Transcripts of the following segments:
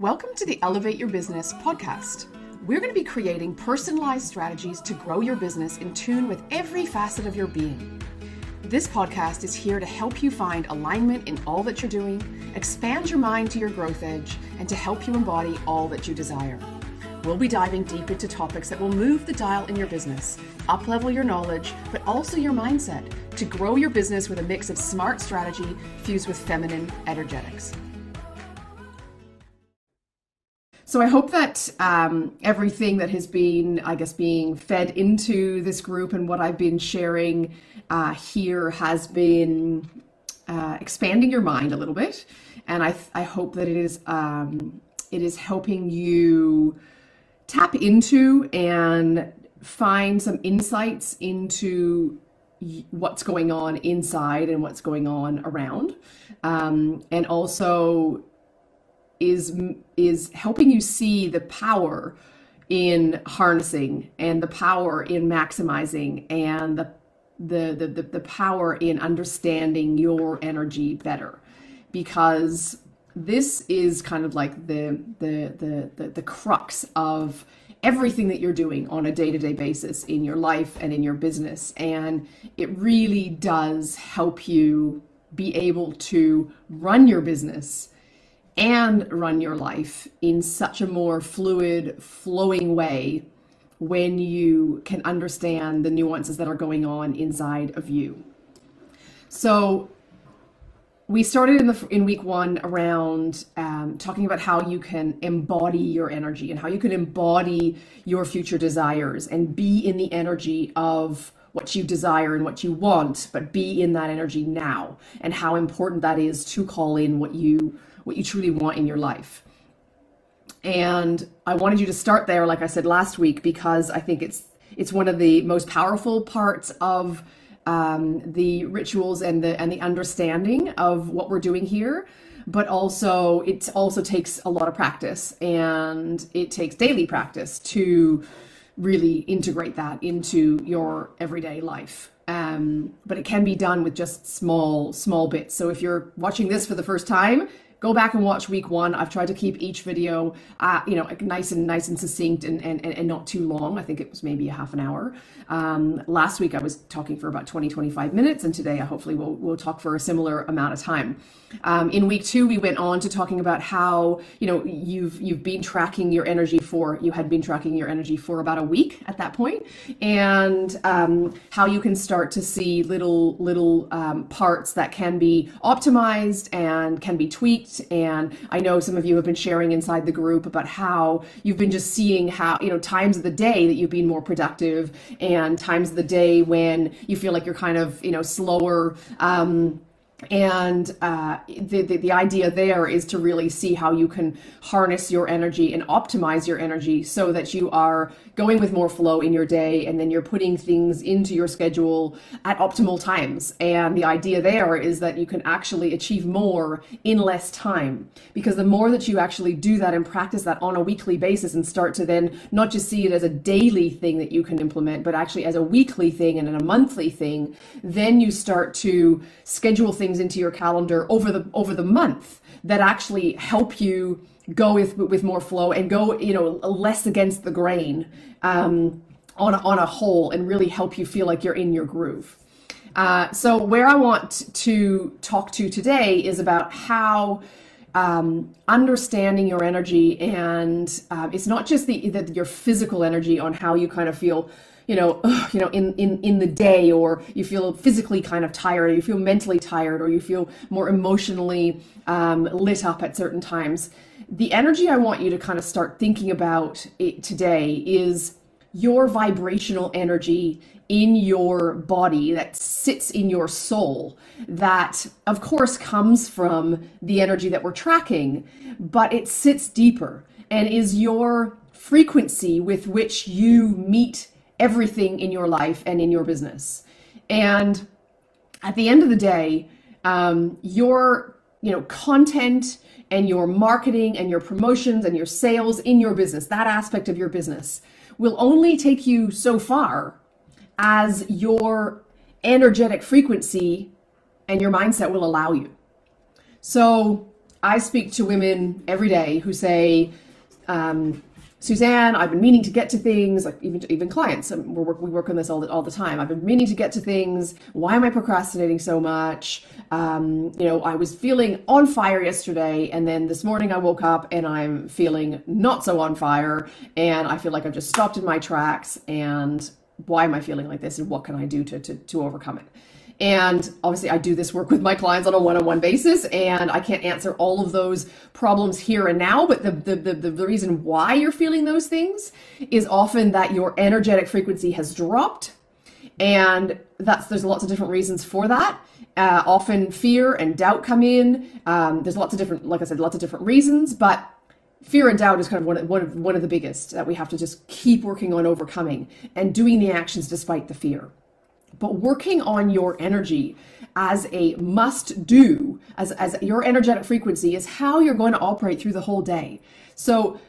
Welcome to the Elevate Your Business podcast. We're going to be creating personalized strategies to grow your business in tune with every facet of your being. This podcast is here to help you find alignment in all that you're doing, expand your mind to your growth edge, and to help you embody all that you desire. We'll be diving deep into topics that will move the dial in your business, uplevel your knowledge, but also your mindset to grow your business with a mix of smart strategy fused with feminine energetics. So I hope that um, everything that has been, I guess, being fed into this group and what I've been sharing uh, here has been uh, expanding your mind a little bit, and I I hope that it is um, it is helping you tap into and find some insights into what's going on inside and what's going on around, um, and also is is helping you see the power in harnessing and the power in maximizing and the the the, the, the power in understanding your energy better. Because this is kind of like the the the the, the crux of everything that you're doing on a day-to-day basis in your life and in your business. And it really does help you be able to run your business and run your life in such a more fluid, flowing way when you can understand the nuances that are going on inside of you. So, we started in the in week one around um, talking about how you can embody your energy and how you can embody your future desires and be in the energy of what you desire and what you want, but be in that energy now, and how important that is to call in what you what you truly want in your life. And I wanted you to start there, like I said last week, because I think it's it's one of the most powerful parts of um, the rituals and the and the understanding of what we're doing here. But also, it also takes a lot of practice, and it takes daily practice to really integrate that into your everyday life. Um, but it can be done with just small small bits. So if you're watching this for the first time, go back and watch week one. I've tried to keep each video, uh, you know, nice and nice and succinct and, and, and not too long. I think it was maybe a half an hour. Um, last week I was talking for about 20, 25 minutes, and today I hopefully will will talk for a similar amount of time. Um, in week two, we went on to talking about how you know you've you've been tracking your energy for you had been tracking your energy for about a week at that point, and um, how you can start to see little little um, parts that can be optimized and can be tweaked. And I know some of you have been sharing inside the group about how you've been just seeing how you know times of the day that you've been more productive and times of the day when you feel like you're kind of you know slower um, and uh, the, the, the idea there is to really see how you can harness your energy and optimize your energy so that you are going with more flow in your day and then you're putting things into your schedule at optimal times. And the idea there is that you can actually achieve more in less time. Because the more that you actually do that and practice that on a weekly basis and start to then not just see it as a daily thing that you can implement but actually as a weekly thing and a monthly thing then you start to schedule things things into your calendar over the over the month that actually help you go with with more flow and go you know less against the grain um, on a, on a whole and really help you feel like you're in your groove. Uh, so where I want to talk to today is about how um, understanding your energy and uh, it's not just the, the your physical energy on how you kind of feel you know, ugh, you know, in, in, in the day, or you feel physically kind of tired, or you feel mentally tired, or you feel more emotionally um, lit up at certain times. The energy I want you to kind of start thinking about today is your vibrational energy in your body that sits in your soul that of course comes from the energy that we're tracking but it sits deeper and is your frequency with which you meet everything in your life and in your business. And at the end of the day, um, your you know content and your marketing and your promotions and your sales in your business, that aspect of your business, will only take you so far as your energetic frequency and your mindset will allow you. So I speak to women every day who say, um, Suzanne, I've been meaning to get to things, like even even clients. Um, we work, we work on this all the, all the time. I've been meaning to get to things. Why am I procrastinating so much? Um, you know, I was feeling on fire yesterday, and then this morning I woke up and I'm feeling not so on fire, and I feel like I've just stopped in my tracks. And why am I feeling like this? And what can I do to to, to overcome it? And obviously, I do this work with my clients on a one on one basis, and I can't answer all of those problems here and now. But the, the, the, the, reason why you're feeling those things is often that your energetic frequency has dropped. And that's there's lots of different reasons for that. Uh, often fear and doubt come in. Um, there's lots of different, like I said, lots of different reasons, but fear and doubt is kind of one of, one of one of the biggest that we have to just keep working on overcoming and doing the actions despite the fear. But working on your energy as a must do, as, as your energetic frequency, is how you're going to operate through the whole day. So,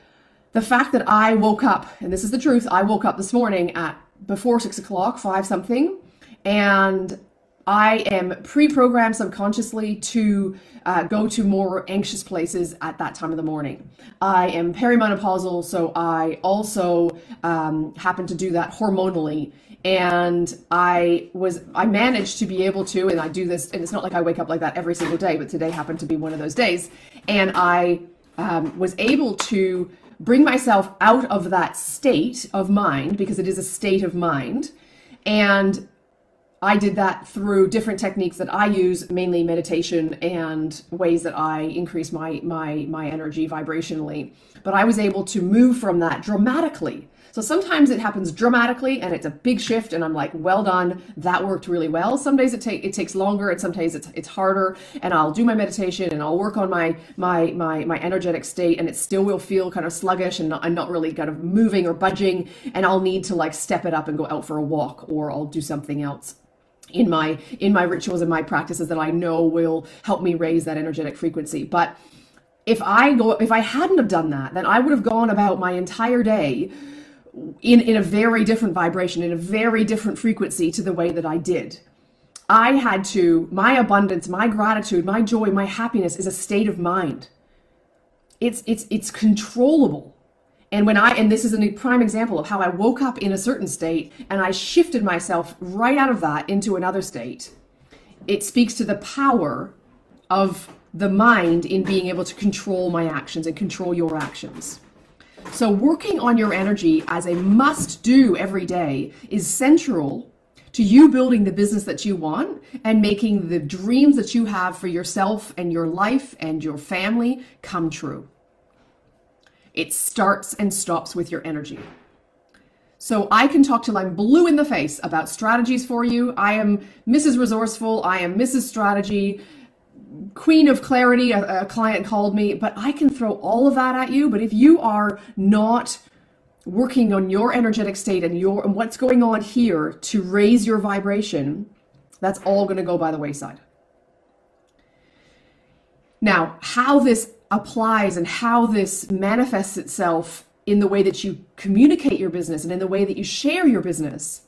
the fact that I woke up, and this is the truth, I woke up this morning at before six o'clock, five something, and I am pre programmed subconsciously to uh, go to more anxious places at that time of the morning. I am perimenopausal, so I also um, happen to do that hormonally and I was I managed to be able to and I do this and it's not like I wake up like that every single day but today happened to be one of those days. And I um, was able to bring myself out of that state of mind because it is a state of mind and I did that through different techniques that I use, mainly meditation and ways that I increase my my my energy vibrationally. But I was able to move from that dramatically so sometimes it happens dramatically and it's a big shift and I'm like, well done, that worked really well. Some days it take it takes longer and some days it's it's harder and I'll do my meditation and I'll work on my my my my energetic state and it still will feel kind of sluggish and I'm not really kind of moving or budging and I'll need to like step it up and go out for a walk or I'll do something else in my in my rituals and my practices that I know will help me raise that energetic frequency. But if I go if I hadn't have done that, then I would have gone about my entire day in, in a very different vibration, in a very different frequency to the way that I did. I had to, my abundance, my gratitude, my joy, my happiness is a state of mind. It's, it's, it's controllable. And when I, and this is a prime example of how I woke up in a certain state and I shifted myself right out of that into another state. It speaks to the power of the mind in being able to control my actions and control your actions. So, working on your energy as a must do every day is central to you building the business that you want and making the dreams that you have for yourself and your life and your family come true. It starts and stops with your energy. So I can talk till I'm blue in the face about strategies for you. I am Mrs. Resourceful. I am Mrs. Strategy queen of clarity, a, a, client called me, but I can throw all of that at you. But if you are not working on your energetic state and your and what's going on here to raise your vibration, that's all going to go by the wayside. Now, how this applies and how this manifests itself in the way that you communicate your business and in the way that you share your business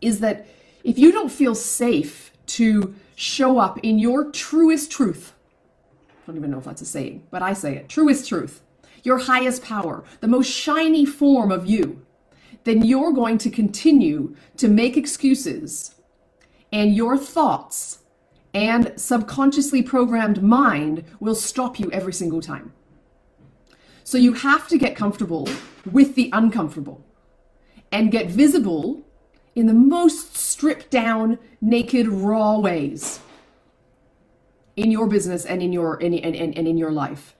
is that if you don't feel safe to show up in your truest truth. I don't even know if that's a saying, but I say it truest truth, your highest power, the most shiny form of you, then you're going to continue to make excuses, and your thoughts and subconsciously programmed mind will stop you every single time. So you have to get comfortable with the uncomfortable and get visible in the most stripped down, naked, raw ways in your business and in your and, and, and in your life.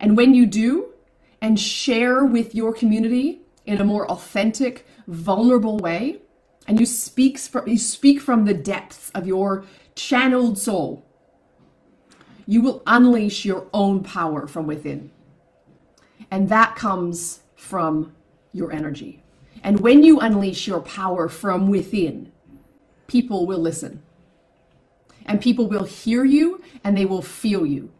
And when you do and share with your community in a more authentic, vulnerable way, and you speak from, you speak from the depths of your channeled soul, you will unleash your own power from within. And that comes from your energy. And when you unleash your power from within, people will listen. And people will hear you and they will feel you.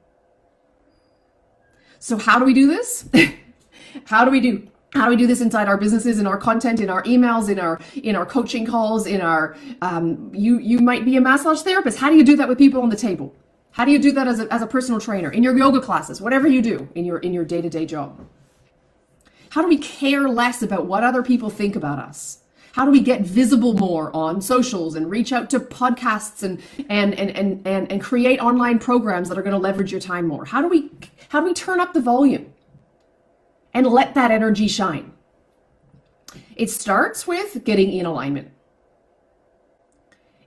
So, how do we do this? how do we do? How do we do this inside our businesses, in our content, in our emails, in our in our coaching calls, in our um, you you might be a massage therapist. How do you do that with people on the table? How do you do that as a, as a personal trainer in your yoga classes, whatever you do in your in your day-to-day job? How do we care less about what other people think about us? How do we get visible more on socials and reach out to podcasts and and and and and, and create online programs that are going to leverage your time more? How do we how do we turn up the volume and let that energy shine? It starts with getting in alignment.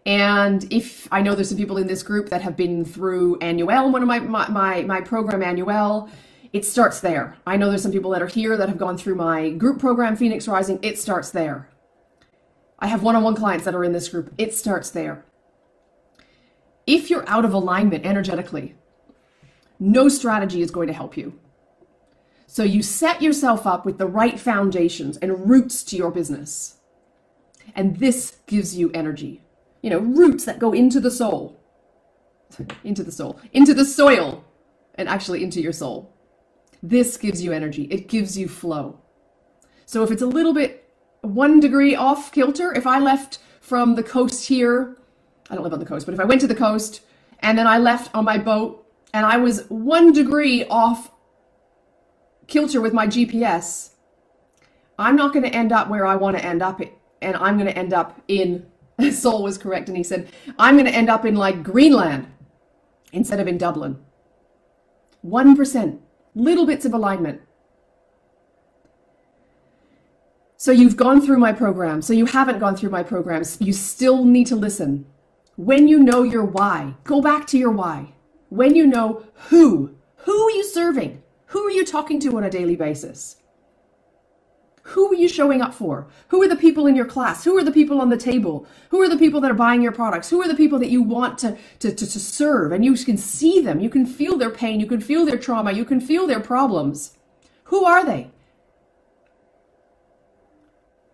And if I know there's some people in this group that have been through Annuel, one of my my my, my program Annuel, it starts there. I know there's some people that are here that have gone through my group program Phoenix Rising. It starts there. I have one-on-one clients that are in this group. It starts there. If you're out of alignment energetically, no strategy is going to help you. So you set yourself up with the right foundations and roots to your business. And this gives you energy you know, roots that go into the soul, into the soul, into the soil, and actually into your soul. This gives you energy, it gives you flow. So if it's a little bit one degree off kilter, if I left from the coast here, I don't live on the coast, but if I went to the coast and then I left on my boat and I was one degree off kilter with my GPS, I'm not going to end up where I want to end up, and I'm going to end up in Saul was correct and he said, I'm going to end up in like Greenland instead of in Dublin. 1%, little bits of alignment. So you've gone through my program. So you haven't gone through my programs. You still need to listen. When you know your why, go back to your why. When you know who, who are you serving? Who are you talking to on a daily basis? Who are you showing up for? Who are the people in your class? Who are the people on the table? Who are the people that are buying your products? Who are the people that you want to, to, to, to serve? And you can see them. You can feel their pain. You can feel their trauma. You can feel their problems. Who are they?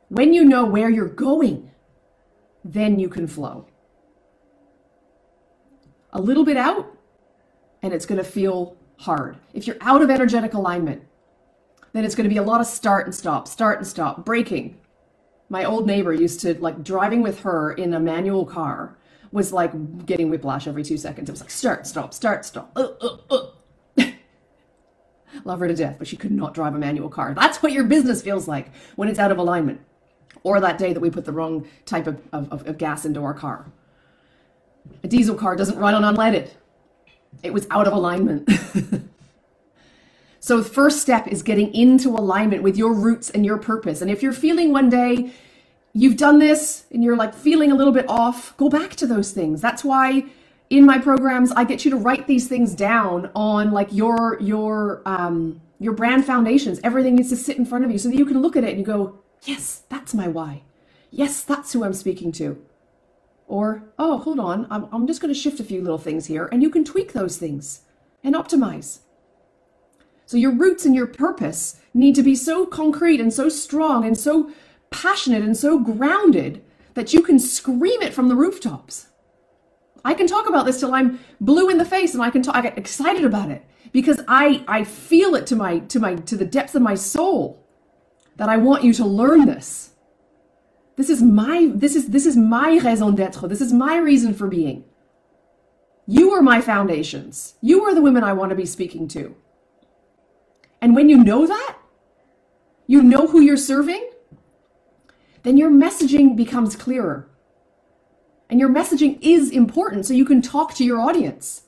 When you know where you're going, then you can flow. A little bit out, and it's going to feel hard. If you're out of energetic alignment, then it's going to be a lot of start and stop, start and stop, braking. My old neighbor used to like driving with her in a manual car was like getting whiplash every two seconds. It was like start, stop, start, stop. Uh, uh, uh. Love her to death, but she could not drive a manual car. That's what your business feels like when it's out of alignment. Or that day that we put the wrong type of, of, of gas into our car. A diesel car doesn't run on unleaded. It was out of alignment. So, the first step is getting into alignment with your roots and your purpose. And if you're feeling one day you've done this and you're like feeling a little bit off, go back to those things. That's why in my programs I get you to write these things down on like your your um your brand foundations. Everything needs to sit in front of you so that you can look at it and you go, "Yes, that's my why. Yes, that's who I'm speaking to." Or, "Oh, hold on. I'm I'm just going to shift a few little things here." And you can tweak those things and optimize. So your roots and your purpose need to be so concrete and so strong and so passionate and so grounded that you can scream it from the rooftops. I can talk about this till I'm blue in the face and I can talk, I get excited about it because I I feel it to my to my to the depths of my soul that I want you to learn this. This is my this is this is my raison d'être. This is my reason for being. You are my foundations. You are the women I want to be speaking to. And when you know that, you know who you're serving, then your messaging becomes clearer. And your messaging is important so you can talk to your audience.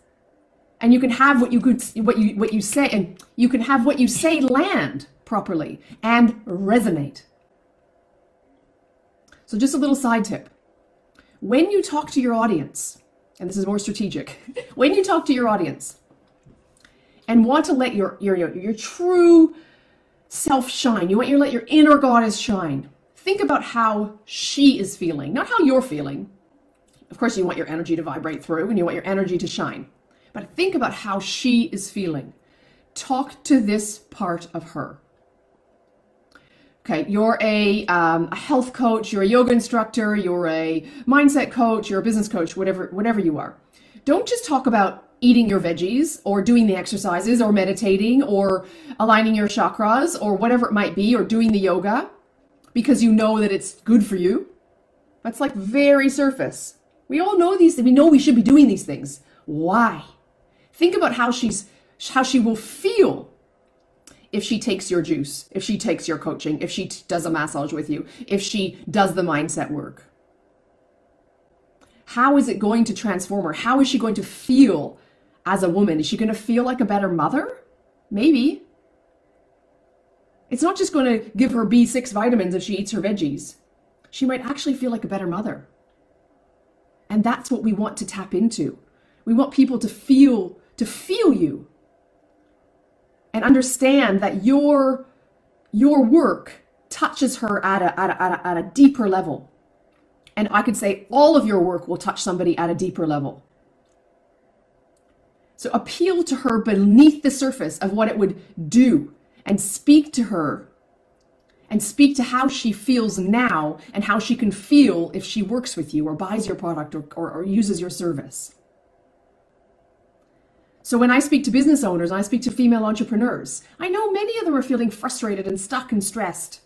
And you can have what you could what you what you say and you can have what you say land properly and resonate. So just a little side tip. When you talk to your audience, and this is more strategic, when you talk to your audience, and want to let your your your, your true self shine. You want to let your inner goddess shine. Think about how she is feeling, not how you're feeling. Of course, you want your energy to vibrate through and you want your energy to shine. But think about how she is feeling. Talk to this part of her. Okay, you're a, um, a health coach, you're a yoga instructor, you're a mindset coach, you're a business coach, whatever, whatever you are. Don't just talk about eating your veggies or doing the exercises or meditating or aligning your chakras or whatever it might be or doing the yoga because you know that it's good for you. That's like very surface. We all know these, we know we should be doing these things. Why? Think about how she's how she will feel if she takes your juice, if she takes your coaching, if she t- does a massage with you, if she does the mindset work. How is it going to transform her? How is she going to feel as a woman? Is she going to feel like a better mother? Maybe. It's not just going to give her B6 vitamins if she eats her veggies. She might actually feel like a better mother. And that's what we want to tap into. We want people to feel to feel you and understand that your your work touches her at a, at a, at a, at a deeper level. And I could say all of your work will touch somebody at a deeper level. So appeal to her beneath the surface of what it would do and speak to her and speak to how she feels now and how she can feel if she works with you or buys your product or, or, or uses your service. So when I speak to business owners, I speak to female entrepreneurs, I know many of them are feeling frustrated and stuck and stressed.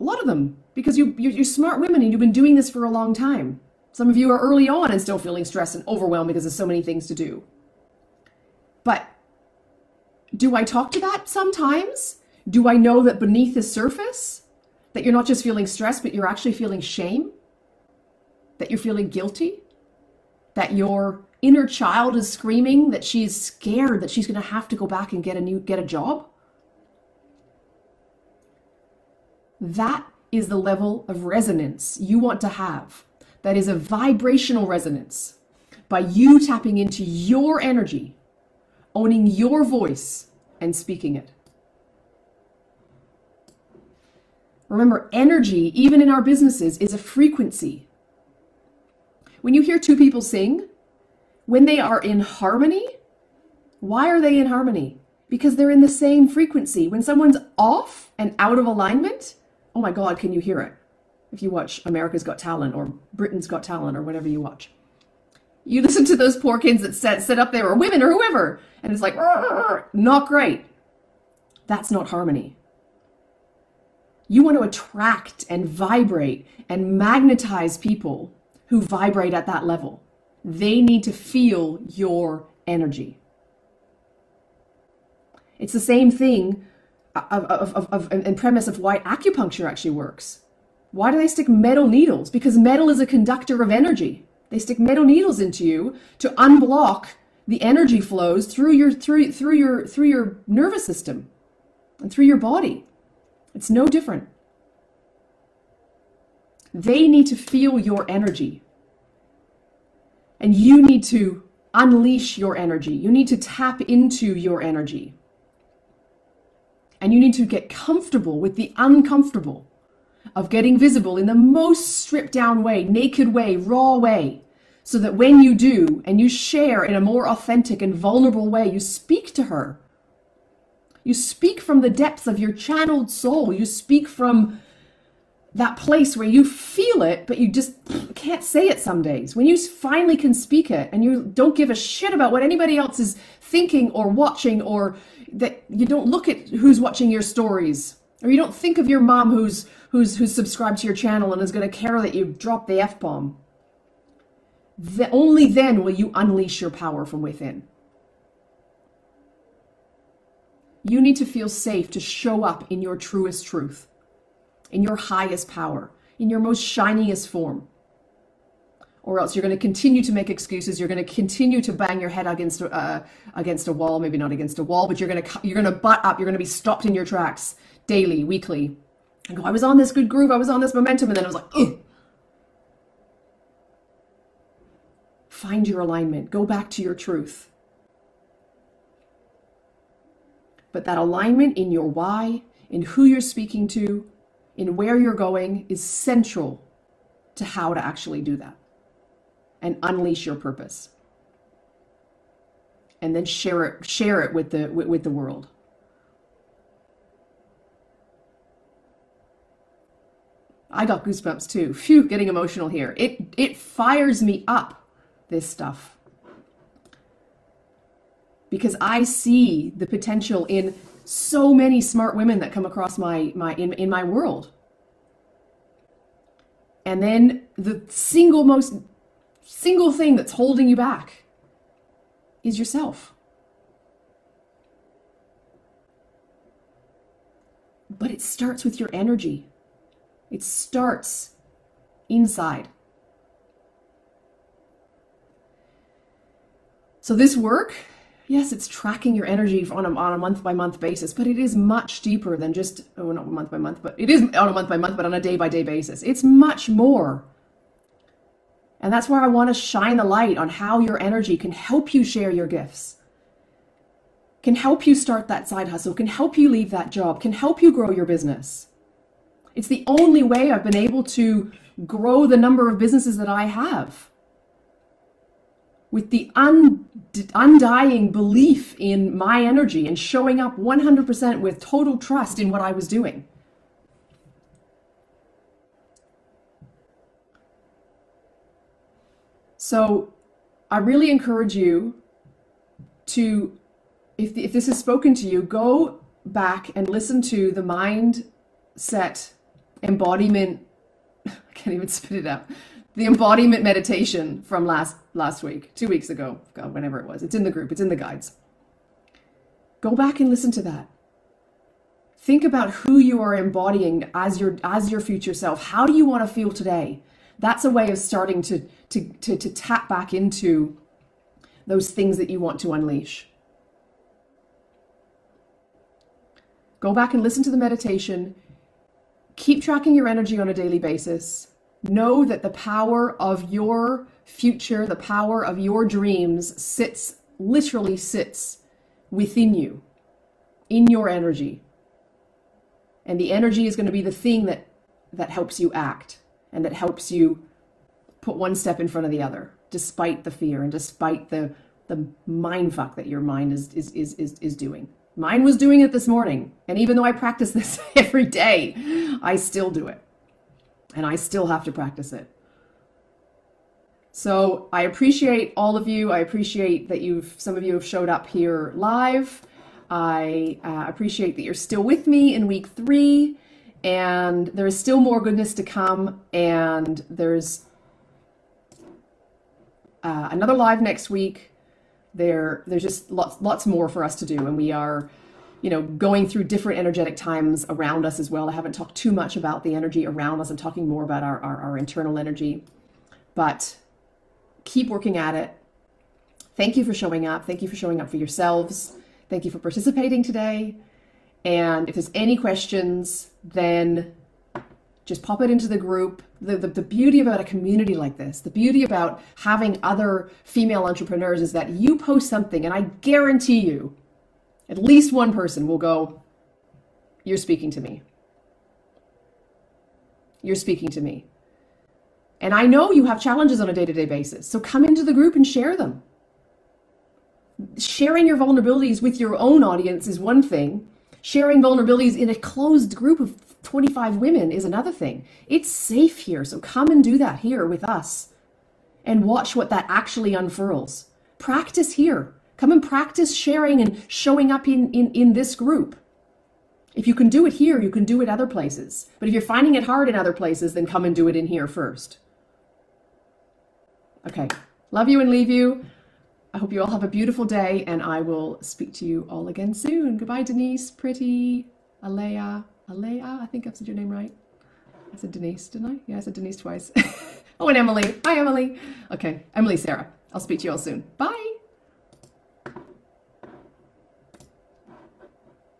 A lot of them, because you, you're smart women and you've been doing this for a long time. Some of you are early on and still feeling stressed and overwhelmed because there's so many things to do. But do I talk to that sometimes? Do I know that beneath the surface, that you're not just feeling stressed, but you're actually feeling shame? That you're feeling guilty? That you're inner child is screaming that she's scared that she's going to have to go back and get a new get a job? That is the level of resonance you want to have. That is a vibrational resonance. By you tapping into your energy owning your voice and speaking it. Remember energy even in our businesses is a frequency. When you hear two people sing when they are in harmony, why are they in harmony? Because they're in the same frequency. When someone's off and out of alignment, oh my God, can you hear it? If you watch America's Got Talent or Britain's Got Talent or whatever you watch, you listen to those poor kids that sit, sit up there or women or whoever, and it's like, not great. That's not harmony. You want to attract and vibrate and magnetize people who vibrate at that level. They need to feel your energy. It's the same thing of, of, of, of, and premise of why acupuncture actually works. Why do they stick metal needles? Because metal is a conductor of energy. They stick metal needles into you to unblock the energy flows through your through through your through your nervous system and through your body. It's no different. They need to feel your energy. And you need to unleash your energy. You need to tap into your energy. And you need to get comfortable with the uncomfortable of getting visible in the most stripped down way, naked way, raw way. So that when you do and you share in a more authentic and vulnerable way, you speak to her. You speak from the depths of your channeled soul. You speak from that place where you feel it, but you just can't say it some days. When you finally can speak it and you don't give a shit about what anybody else is thinking or watching, or that you don't look at who's watching your stories, or you don't think of your mom who's who's who's subscribed to your channel and is going to care that you drop the f bomb. The, only then will you unleash your power from within. You need to feel safe to show up in your truest truth in your highest power, in your most shiniest form. Or else you're going to continue to make excuses. You're going to continue to bang your head against uh, against a wall. Maybe not against a wall, but you're going to you're going to butt up. You're going to be stopped in your tracks daily, weekly, and go. I was on this good groove. I was on this momentum, and then I was like, Ugh. find your alignment. Go back to your truth. But that alignment in your why, in who you're speaking to, in where you're going is central to how to actually do that and unleash your purpose and then share it share it with the with, with the world I got goosebumps too. Phew, getting emotional here. It it fires me up this stuff. Because I see the potential in so many smart women that come across my my in, in my world. And then the single most single thing that's holding you back is yourself. But it starts with your energy. It starts inside. So this work yes, it's tracking your energy on a, on a month by month basis, but it is much deeper than just, oh, not month by month, but it is on a month by month, but on a day by day basis. It's much more. And that's where I want to shine the light on how your energy can help you share your gifts, can help you start that side hustle, can help you leave that job, can help you grow your business. It's the only way I've been able to grow the number of businesses that I have with the un- undying belief in my energy and showing up 100% with total trust in what I was doing. So I really encourage you to, if, if this has spoken to you, go back and listen to the mindset embodiment. I can't even spit it out the embodiment meditation from last last week, two weeks ago, God, whenever it was. It's in the group, it's in the guides. Go back and listen to that. Think about who you are embodying as your as your future self. How do you want to feel today? That's a way of starting to to to, to tap back into those things that you want to unleash. Go back and listen to the meditation. Keep tracking your energy on a daily basis Know that the power of your future, the power of your dreams sits, literally sits within you, in your energy. And the energy is going to be the thing that, that helps you act and that helps you put one step in front of the other, despite the fear and despite the, the mind fuck that your mind is, is, is, is, is doing. Mine was doing it this morning. And even though I practice this every day, I still do it and I still have to practice it. So I appreciate all of you. I appreciate that you've some of you have showed up here live. I uh, appreciate that you're still with me in week three, and there is still more goodness to come. And there's uh, another live next week. There, there's just lots, lots more for us to do, and we are you know, going through different energetic times around us as well. I haven't talked too much about the energy around us. I'm talking more about our, our, our internal energy. But keep working at it. Thank you for showing up. Thank you for showing up for yourselves. Thank you for participating today. And if there's any questions, then just pop it into the group. The, the, the, beauty about a community like this, the beauty about having other female entrepreneurs is that you post something, and I guarantee you, at least one person will go, You're speaking to me. You're speaking to me. And I know you have challenges on a day to day basis. So come into the group and share them. Sharing your vulnerabilities with your own audience is one thing. Sharing vulnerabilities in a closed group of 25 women is another thing. It's safe here. So come and do that here with us and watch what that actually unfurls. Practice here. Come and practice sharing and showing up in, in, in this group. If you can do it here, you can do it other places. But if you're finding it hard in other places, then come and do it in here first. Okay. Love you and leave you. I hope you all have a beautiful day, and I will speak to you all again soon. Goodbye, Denise, Pretty, Alea, Alea. I think I've said your name right. I said Denise, didn't I? Yeah, I said Denise twice. oh, and Emily. Hi, Emily. Okay, Emily, Sarah. I'll speak to you all soon. Bye.